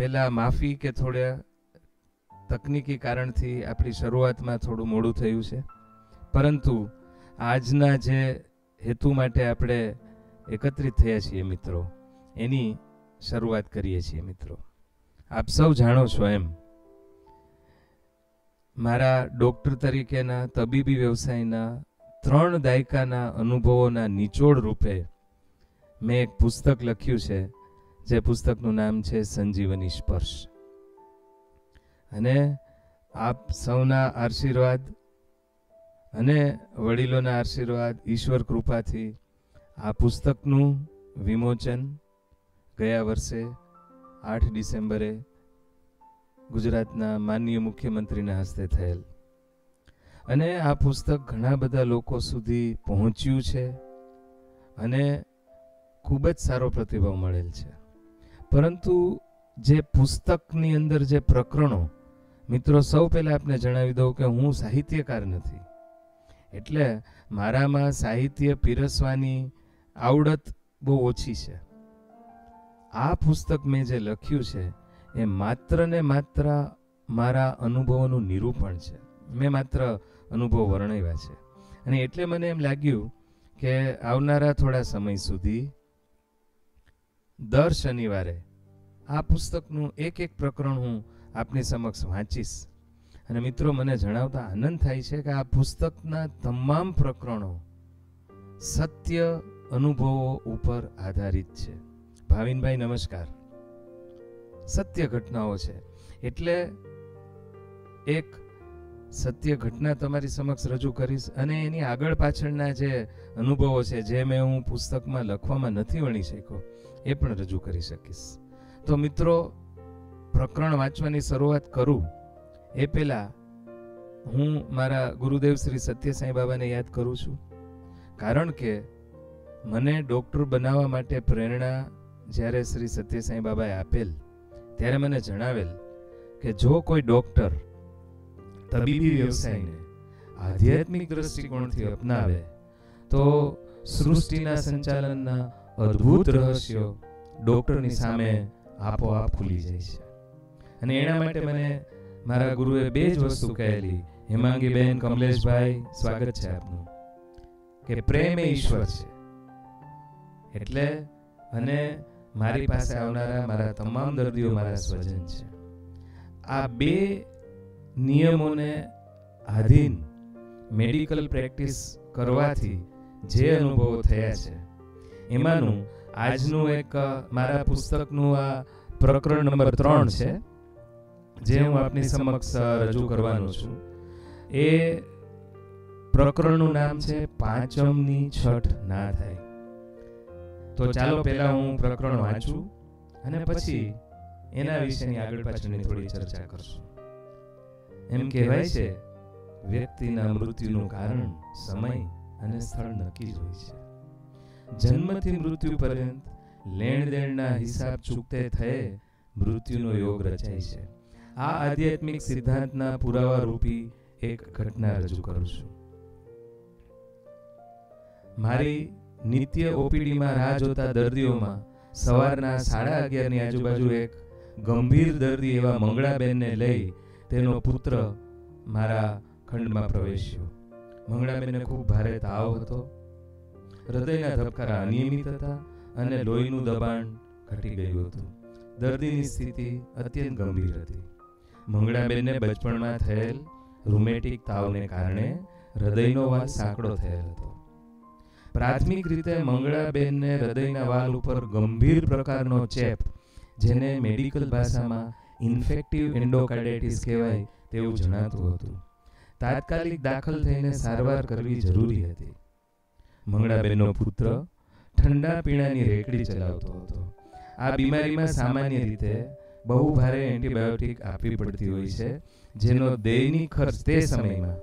પહેલાં માફી કે થોડા તકનીકી કારણથી આપણી શરૂઆતમાં થોડું મોડું થયું છે. પરંતુ આજના જે હેતુ માટે આપણે એકત્રિત થયા છીએ મિત્રો, એની શરૂઆત કરીએ છીએ મિત્રો. આપ સૌ જાણો છો એમ, મારા ડૉક્ટર તરીકેના, તબીબી વ્યવસાયના, ત્રણ દાયકાના અનુભવોના નિચોડ રૂપે મેં એક પુસ્તક લખ્યું છે જે પુસ્તકનું નામ છે સંજીવની સ્પર્શ. અને આપ સૌના આશીર્વાદ અને વડીલોના આશીર્વાદ, ઈશ્વર કૃપાથી આ પુસ્તકનું વિમોચન ગયા વર્ષે આઠ ડિસેમ્બરે ગુજરાતના માનનીય મુખ્યમંત્રીના હસ્તે થયેલ. અને આ પુસ્તક ઘણા બધા લોકો સુધી પહોંચ્યું છે અને ખૂબ જ સારો પ્રતિભાવ મળેલ છે. પરંતુ જે પુસ્તકની અંદર જે પ્રકરણો, મિત્રો, સૌ પહેલાં આપને જણાવી દઉં કે હું સાહિત્યકાર નથી. એટલે મારામાં સાહિત્ય પીરસવાની આવડત બહુ ઓછી છે. આ પુસ્તક મેં જે લખ્યું છે, એ માત્ર ને માત્ર મારા અનુભવોનું નિરૂપણ છે. મેં માત્ર અનુભવ વર્ણવ્યા છે. અને એટલે મને એમ લાગ્યું કે આવનારા થોડા સમય સુધી દર શનિવારે આ પુસ્તકનું એક એક પ્રકરણ હું આપની સમક્ષ વાંચીશ. અને મિત્રો, મને જણાવતા આનંદ થાય છે કે આ પુસ્તકના તમામ પ્રકરણો સત્ય અનુભવો ઉપર આધારિત છે. ભાવિનભાઈ, નમસ્કાર. સત્ય ઘટનાઓ છે. એટલે એક સત્ય ઘટના તમારી સમક્ષ રજૂ કરીશ અને એની આગળ પાછળના જે અનુભવો છે, જે મેં હું પુસ્તકમાં લખવામાં નથી વણી શક્યો, એ પણ રજૂ કરી શકીશ. તો મિત્રો, પ્રકરણ વાંચવાની શરૂઆત કરું. એ પહેલાં હું મારા ગુરુદેવ શ્રી સત્ય સાંઈ બાબાને યાદ કરું છું. કારણ કે મને ડૉક્ટર બનાવવા માટે પ્રેરણા જ્યારે શ્રી સત્ય સાંઈ બાબાએ આપેલ, ત્યારે મને જણાવેલ કે જો કોઈ ડૉક્ટર તબીબી વ્યવસાયને આધ્યાત્મિક દ્રષ્ટિકોણથી અપનાવે, તો સૃષ્ટિના સંચાલનના અદ્ભુત રહસ્યો ડૉક્ટરની સામે આપોઆપ ખુલી જાય છે. અને એના માટે મને મારા ગુરુએ બે જ વસ્તુ કહેલી. હેમાંગીબેન કમલેશભાઈ, સ્વાગત છે આપનું. કે પ્રેમ એ ઈશ્વર છે. એટલે અને મારી પાસે આવનારા મારા તમામ દર્દીઓ મારા સ્વજન છે. આ બે નિયમોને આધીન મેડિકલ પ્રેક્ટિસ કરવાથી જે અનુભવો થયા છે, એમાંનું આજનું એક મારા પુસ્તકનું આ પ્રકરણ નંબર ત્રણ છે, જે હું આપની સમક્ષ રજૂ કરવાનો છું. એ પ્રકરણનું નામ છે પાંચમની છઠ ના થાય. તો ચાલો પહેલા હું પ્રકરણ વાંચું અને પછી એના વિશેની આગળ પાછળની થોડી ચર્ચા કરશું. એમ કહેવાય છે, વ્યક્તિના મૃત્યુનું કારણ સમય અને સ્થળ નક્કી જ હોય છે. જન્મથી મૃત્યુ પર્યંત લેણ દેણના હિસાબ ચૂકતે થયે મૃત્યુનો યોગ રચાય છે. આ આધ્યાત્મિક સિદ્ધાંતના પુરાવા રૂપી એક ઘટના રજૂ કરું છું. મારી નિત્ય ઓપીડીમાં રાહ જોતા દર્દીઓમાં સવારના સાડા અગિયારની આજુબાજુ એક ગંભીર દર્દી એવા મંગળાબેનને લઈ તેનો પુત્ર મારા ખંડમાં પ્રવેશ્યો. મંગળાબેનને ખૂબ ભારે તાવ હતો. હૃદયના ધબકારા અનિયમિત હતા અને લોહીનું દબાણ ઘટી ગયું હતું. દર્દીની સ્થિતિ અત્યંત ગંભીર હતી. મંગળાબેનને બચપણમાં થયેલ રૂમેટિક તાવને કારણે હૃદયનો વાલ સાંકડો થયેલ હતો. પ્રાથમિક રીતે મંગળાબેનને હૃદયના વાલ ઉપર ગંભીર પ્રકારનો ચેપ, જેને મેડિકલ ભાષામાં ઇન્ફેક્ટિવ એન્ડોકાર્ડાઇટિસ કહેવાય તેવું જણાતું હતું. તાત્કાલિક દાખલ થઈને સારવાર કરવી જરૂરી હતી. મંગળાબેનનો પુત્ર ઠંડા પીણાની રેકડી ચલાવતો હતો. આ બીમારીમાં સામાન્ય રીતે બહુ ભારે એન્ટીબાયોટિક આપવી પડતી હોય છે, જેનો દૈનિક ખર્ચ તે સમયમાં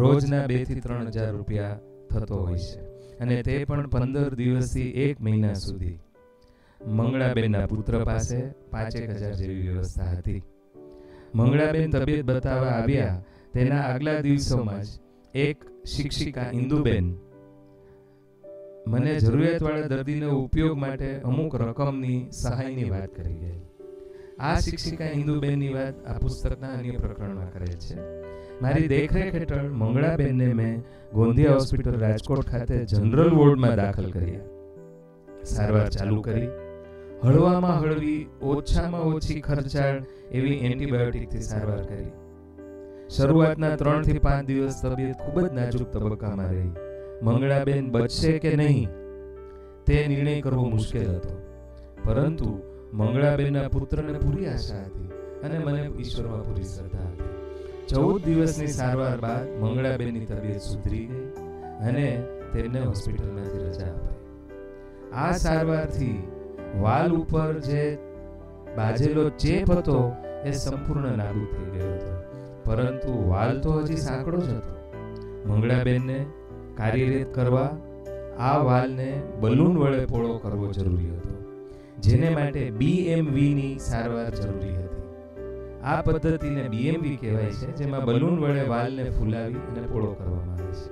રોજના બેથી ત્રણ હજાર રૂપિયા થતો હોય છે અને તે પણ પંદર દિવસથી એક મહિના સુધી. મંગળાબેનના પુત્ર પાસે પાંચેક હજાર જેવી વ્યવસ્થા હતી. મંગળાબેન તબિયત બતાવવા આવ્યા, તેના આગલા દિવસોમાં જ એક શિક્ષિકા ઇન્દુબેન મને જરૂરિયાતવાળા દર્દીનો ઉપયોગ માટે અમુક રકમની સહાયની વાત કરી ગઈ. આ શિક્ષિકા ઇન્દુબેનની વાત આ પુસ્તકના અન્ય પ્રકરણમાં કરે છે. મારી દેખરેખ હેઠળ મંગળાબેનને મેં ગોંધિયા હોસ્પિટલ રાજકોટ ખાતે જનરલ વોર્ડમાં દાખલ કર્યા. સારવાર ચાલુ કરી. હળવામાં હળવી, ઓછામાં ઓછી ખર્ચાળ એવી એન્ટીબાયોટિકથી સારવાર કરી. શરૂઆતના ત્રણથી પાંચ દિવસ તબિયત ખૂબ જ નાજુક તબક્કામાં રહી. મંગળાબેન બચશે કે નહીં? તે નિર્ણય કરવો મુશ્કેલ હતો. પરંતુ મંગળાબેનના પુત્રને પૂરી આશા હતી અને મને ઈશ્વરમાં પૂરી શ્રદ્ધા હતી. ચૌદ દિવસની સારવાર બાદ મંગળાબેનની તબિયત સુધરી ગઈ અને તેમને હોસ્પિટલમાંથી રજા અપાઈ. આ સારવારથી વાલ ઉપર જે બાજેલો ચેપ હતો એ સંપૂર્ણ નાબૂદ થઈ ગયો હતો. પરંતુ વાલ તો હજી સાંકડો જ હતો. મંગળાબેનને કાર્યરત કરવા આ વાલને બલૂન વડે પોળો કરવો જરૂરી હતો, જેને માટે બીએમવીની સારવાર જરૂરી હતી. આ પદ્ધતિને બીએમવી કહેવાય છે, જેમાં બલૂન વડે વાલને ફૂલાવી અને પોળો કરવામાં આવે છે.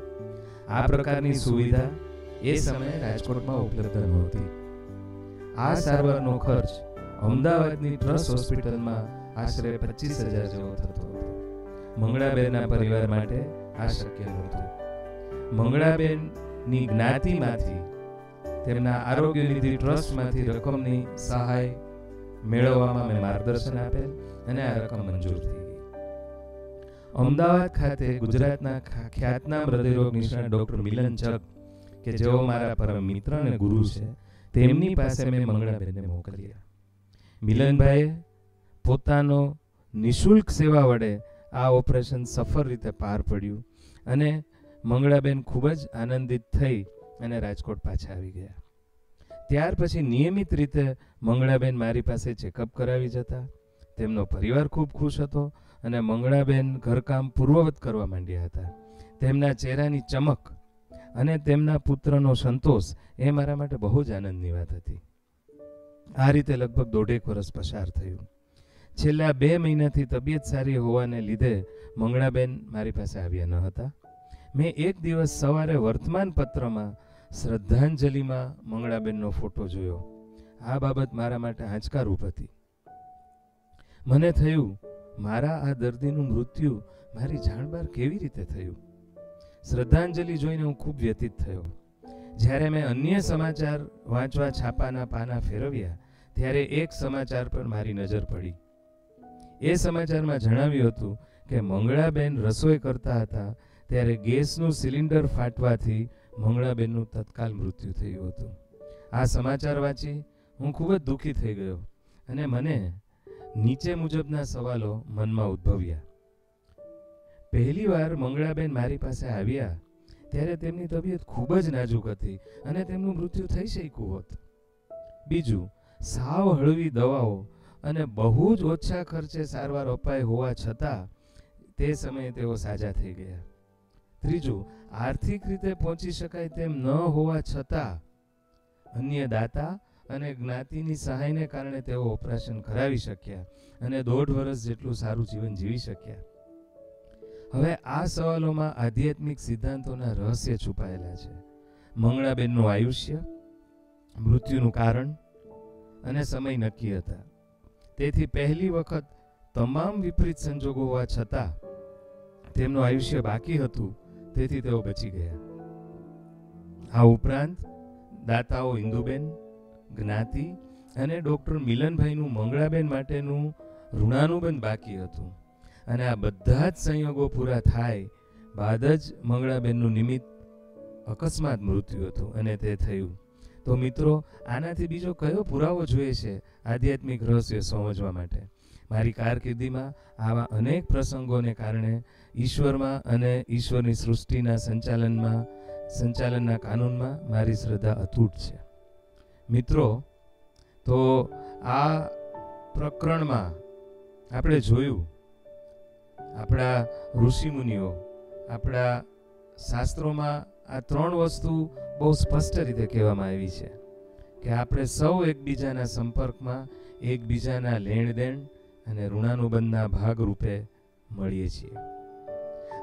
આ પ્રકારની સુવિધા એ સમયે રાજકોટમાં ઉપલબ્ધ નહોતી. આ સારવારનો ખર્ચ અમદાવાદની ટ્રસ્ટ હોસ્પિટલમાં આશરે પચીસ હજાર જેવો થતો હતો. મંગળાબેનના પરિવાર માટે આ શક્ય નહોતું. મંગળાબેનની જ્ઞાતિમાંથી તેમના આરોગ્ય નિધિ ટ્રસ્ટમાંથી રકમની સહાય મેળવવામાં મેં માર્ગદર્શન આપેલ અને આ રકમ મંજૂર થઈ ગઈ. અમદાવાદ ખાતે ગુજરાતના ખ્યાતનામ હૃદયરોગ નિષ્ણાત ડૉક્ટર મિલન ચક, કે જેઓ મારા પરમ મિત્ર અને ગુરુ છે, તેમની પાસે મેં મંગળાબેનને મોકલ્યા. મિલનભાઈએ પોતાનો નિશુલ્ક સેવા વડે આ ઓપરેશન સફળ રીતે પાર પડ્યું અને મંગળાબેન ખૂબ જ આનંદિત થઈ અને રાજકોટ પાછા આવી ગયા. ત્યાર પછી નિયમિત રીતે મંગળાબેન મારી પાસે ચેકઅપ કરાવી જતા. તેમનો પરિવાર ખૂબ ખુશ હતો અને મંગળાબેન ઘરકામ પૂર્વવત કરવા માંડ્યા હતા. તેમના ચહેરાની ચમક અને તેમના પુત્રનો સંતોષ એ મારા માટે બહુ જ આનંદની વાત હતી. આ રીતે લગભગ દોઢેક વર્ષ પસાર થયું. છેલ્લા બે મહિનાથી તબિયત સારી હોવાને લીધે મંગળાબેન મારી પાસે આવ્યા ન હતા. મેં એક દિવસ સવારે વર્તમાન પત્રમાં શ્રદ્ધાંજલિમાં મંગળાબેનનો ફોટો જોયો. આ બાબત મારા માટે આંચકારૂપ હતી. મને થયું, મારા આ દર્દીનું મૃત્યુ મારી જાણબાર કેવી રીતે થયું? શ્રદ્ધાંજલિ જોઈને હું ખૂબ વ્યતીત થયો. જ્યારે મેં અન્ય સમાચાર વાંચવા છાપાના પાના ફેરવ્યા, ત્યારે એક સમાચાર પર મારી નજર પડી. એ સમાચારમાં જણાવ્યું હતું કે મંગળાબેન રસોઈ કરતા હતા ત્યારે ગેસનું સિલિન્ડર ફાટવાથી મંગળાબેનનું તત્કાલ મૃત્યુ થયું હતું. આ સમાચાર વાંચી હું ખૂબ જ દુઃખી થઈ ગયો અને મને નીચે મુજબના સવાલો મનમાં ઉદ્ભવ્યા. પહેલી વાર મંગળાબેન મારી પાસે આવ્યા ત્યારે તેમની તબિયત ખૂબ જ નાજુક હતી અને તેમનું મૃત્યુ થઈ શક્યું હોત. બીજું, સાવ હળવી દવાઓ અને બહુ જ ઓછા ખર્ચે સારવાર અપાય હોવા છતાં તે સમયે તેઓ સાજા થઈ ગયા. ત્રીજું, આર્થિક રીતે પહોંચી શકાય તેમ ન હોવા છતાં અન્ય દાતા અને જ્ઞાતિની સહાયને કારણે તેઓ ઓપરેશન કરાવી શક્યા અને દોઢ વર્ષ જેટલું સારું જીવન જીવી શક્યા. હવે આ સવાલોમાં આધ્યાત્મિક સિદ્ધાંતોના રહસ્ય છુપાયેલા છે. મંગળાબેનનું આયુષ્ય, મૃત્યુનું કારણ અને સમય નક્કી હતા. તેથી પહેલી વખત તમામ વિપરીત સંજોગો હોવા છતાં તેમનું આયુષ્ય બાકી હતું. તેથી તેઓ બચી ગયા. આ ઉપરાંત દાતાઓ ઇન્દુબેન, જ્ઞાતિ અને ડૉક્ટર મિલનભાઈનું મંગળાબેન માટેનું ઋણાનુબંધ બાકી હતું. અને આ બધા જ સંયોગો પૂરા થાય બાદ જ મંગળાબેનનું નિમિત્ત અકસ્માત મૃત્યુ હતું અને તે થયું. તો મિત્રો, આનાથી બીજો કયો પુરાવો જોઈએ છે? આધ્યાત્મિક રહસ્ય સમજવા માટે. મારી કારકિર્દીમાં આવા અનેક પ્રસંગોને કારણે ઈશ્વરમાં અને ઈશ્વરની સૃષ્ટિના સંચાલનમાં, સંચાલનના કાનૂનમાં મારી શ્રદ્ધા અતૂટ છે. મિત્રો, તો આ પ્રકરણમાં આપણે જોયું, આપણા ઋષિમુનિઓ, આપણા શાસ્ત્રોમાં આ ત્રણ વસ્તુ બહુ સ્પષ્ટ રીતે કહેવામાં આવી છે કે આપણે સૌ એકબીજાના સંપર્કમાં, એકબીજાના લેણ દેણ અને ઋણાનુબંધના ભાગરૂપે મળીએ છીએ.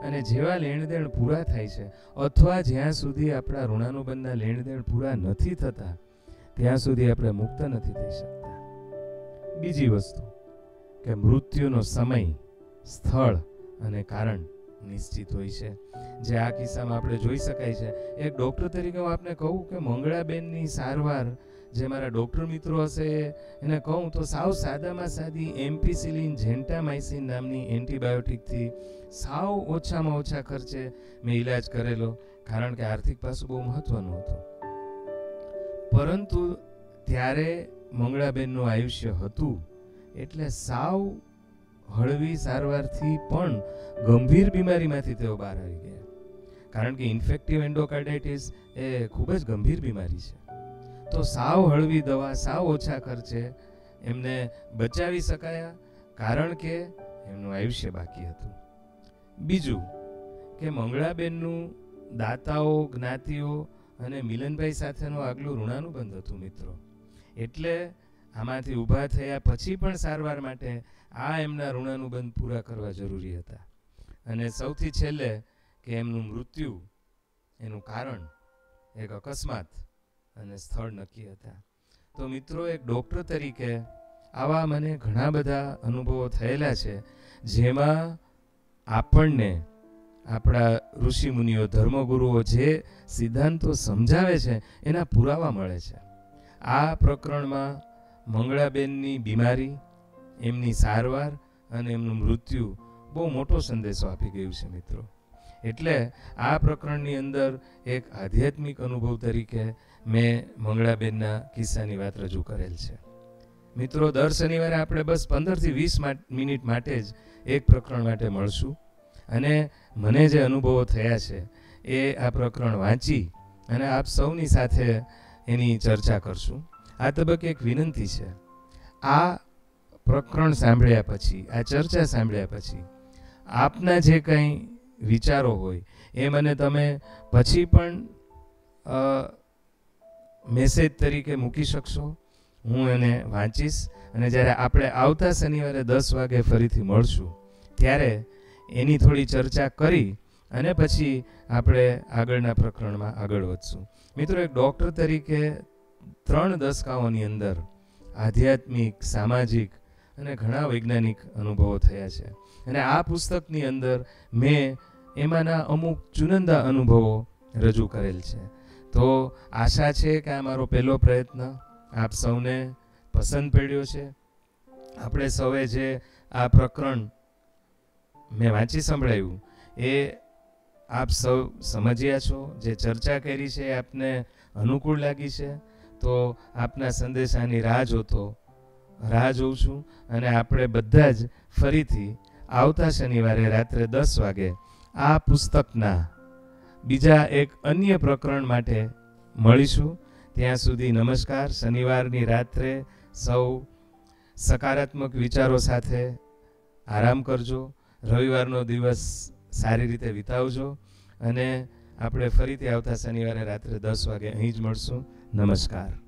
અને જેવા લેણદેણ પૂરા થાય છે, અથવા જ્યાં સુધી આપણા ઋણાનુબંધના લેણદેણ પૂરા નથી થતા, ત્યાં સુધી આપણે મુક્ત નથી થઈ શકતા. બીજી વસ્તુ, કે મૃત્યુનો સમય, સ્થળ અને કારણ નિશ્ચિત હોય છે. જે આ કિસ્સામાં આપણે જોઈ શકાય છે. એક ડૉક્ટર તરીકે હું આપને કહું કે મંગળાબેનની સારવાર જે મારા ડૉક્ટર મિત્રો હશે, એને કહું તો સાવ સાદામાં સાદી એમ્પીસિલિન જેન્ટામાઇસિન નામની એન્ટીબાયોટિકથી સાવ ઓછામાં ઓછા ખર્ચે મેં ઈલાજ કરેલો, કારણ કે આર્થિક પાસું બહુ મહત્વનું હતું. પરંતુ ત્યારે મંગળાબેનનું આયુષ્ય હતું, એટલે સાવ હળવી સારવારથી પણ ગંભીર બીમારીમાંથી તેઓ બહાર આવી ગયા. કારણ કે ઇન્ફેક્ટિવ એન્ડોકાર્ડાઇટિસ એ ખૂબ જ ગંભીર બીમારી છે. તો સાવ હળવી દવા સાવ ઓછા ખર્ચે એમને બચાવી શકાયા, કારણ કે એમનું આયુષ્ય બાકી હતું. બીજું કે મંગળાબેનનું દાતાઓ, જ્ઞાતિઓ અને મિલનભાઈ સાથેનું આગલું ઋણાનુબંધ હતું મિત્રો. એટલે આમાંથી ઊભા થયા પછી પણ સારવાર માટે આ એમના ઋણાનુબંધ પૂરા કરવા જરૂરી હતા. અને સૌથી છેલ્લે કે એમનું મૃત્યુ એનું કારણ એક અકસ્માત અને સ્થળ નક્કી હતા. તો મિત્રો, એક ડૉક્ટર તરીકે આવા મને ઘણા બધા અનુભવો થયેલા છે, જેમાં આપણને, આપણા ઋષિ મુનિઓ, ધર્મગુરુઓ જે સિદ્ધાંતો સમજાવે છે, એના પુરાવા મળે છે. આ પ્રકરણમાં મંગળાબેનની બીમારી, એમની સારવાર અને એમનું મૃત્યુ બહુ મોટો સંદેશો આપી ગયું છે મિત્રો. એટલે આ પ્રકરણની અંદર એક આધ્યાત્મિક અનુભવ તરીકે મેં મંગળાબેનના કિસ્સાની વાત રજૂ કરેલ છે. મિત્રો, દર શનિવારે આપણે બસ પંદરથી વીસ મિનિટ માટે જ એક પ્રકરણ માટે મળશું. અને મને જે અનુભવો થયા છે, એ આ પ્રકરણ વાંચી અને આપ સૌની સાથે એની ચર્ચા કરશું. આ તબક્કે એક વિનંતી છે. આ પ્રકરણ સાંભળ્યા પછી, આ ચર્ચા સાંભળ્યા પછી, આપના જે કંઈ વિચારો હોય, એ મને તમે પછી પણ મેસેજ તરીકે મૂકી શકશો. હું એને વાંચીશ અને જ્યારે આપણે આવતા શનિવારે દસ વાગે ફરીથી મળશું, ત્યારે એની થોડી ચર્ચા કરી અને પછી આપણે આગળના પ્રકરણમાં આગળ વધશું. મિત્રો, એક ડૉક્ટર તરીકે ત્રણ દસકાઓની અંદર આધ્યાત્મિક, સામાજિક અને ઘણા વૈજ્ઞાનિક અનુભવો થયા છે. અને આ પુસ્તકની અંદર મેં એમાંના અમુક ચુનંદા અનુભવો રજૂ કરેલ છે. તો આશા છે કે આ મારો પહેલો પ્રયત્ન આપ સૌને પસંદ પડ્યો છે. આપણે સૌએ જે આ પ્રકરણ મેં વાંચી સંભળાયું એ આપ સૌ સમજ્યા છો. જે ચર્ચા કરી છે એ આપને અનુકૂળ લાગી છે. તો આપના સંદેશાની રાહ જોતો રાહ જોઉં છું અને આપણે બધા જ ફરીથી આવતા શનિવારે રાત્રે દસ વાગે આ પુસ્તકના બીજા એક અન્ય પ્રકરણ માટે મળીશું. ત્યાં સુધી નમસ્કાર. શનિવારની રાત્રે સૌ સકારાત્મક વિચારો સાથે આરામ કરજો. રવિવારનો દિવસ સારી રીતે વિતાવજો અને આપણે ફરીથી આવતા શનિવારે રાત્રે દસ વાગે અહીં જ મળશું. નમસ્કાર.